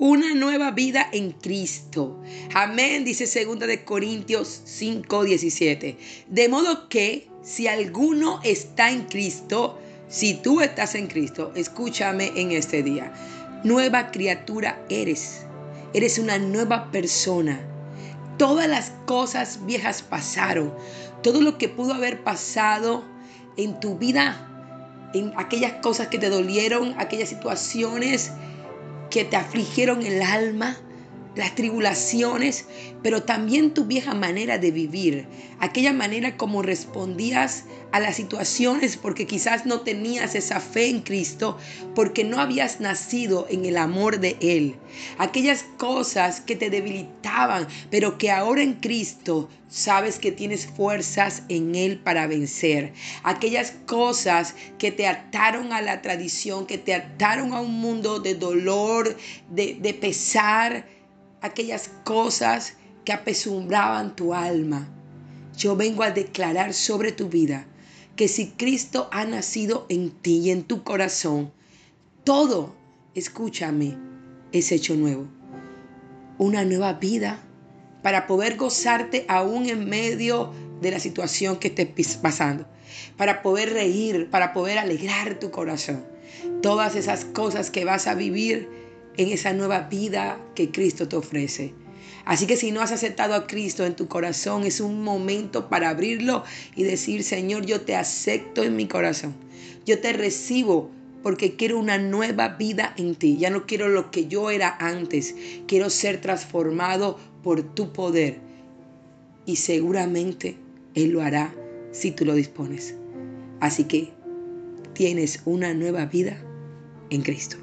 una nueva vida en Cristo. Amén, dice 2 de Corintios 5, 17. De modo que si alguno está en Cristo, si tú estás en Cristo, escúchame en este día. Nueva criatura eres. Eres una nueva persona. Todas las cosas viejas pasaron. Todo lo que pudo haber pasado en tu vida, en aquellas cosas que te dolieron, aquellas situaciones que te afligieron el alma, las tribulaciones, pero también tu vieja manera de vivir, aquella manera como respondías a las situaciones porque quizás no tenías esa fe en Cristo, porque no habías nacido en el amor de Él. Aquellas cosas que te debilitaban, pero que ahora en Cristo sabes que tienes fuerzas en Él para vencer. Aquellas cosas que te ataron a la tradición, que te ataron a un mundo de dolor, de, de pesar aquellas cosas que apesumbraban tu alma. Yo vengo a declarar sobre tu vida que si Cristo ha nacido en ti y en tu corazón, todo, escúchame, es hecho nuevo. Una nueva vida para poder gozarte aún en medio de la situación que estés pasando, para poder reír, para poder alegrar tu corazón. Todas esas cosas que vas a vivir en esa nueva vida que Cristo te ofrece. Así que si no has aceptado a Cristo en tu corazón, es un momento para abrirlo y decir, Señor, yo te acepto en mi corazón. Yo te recibo porque quiero una nueva vida en ti. Ya no quiero lo que yo era antes. Quiero ser transformado por tu poder. Y seguramente Él lo hará si tú lo dispones. Así que tienes una nueva vida en Cristo.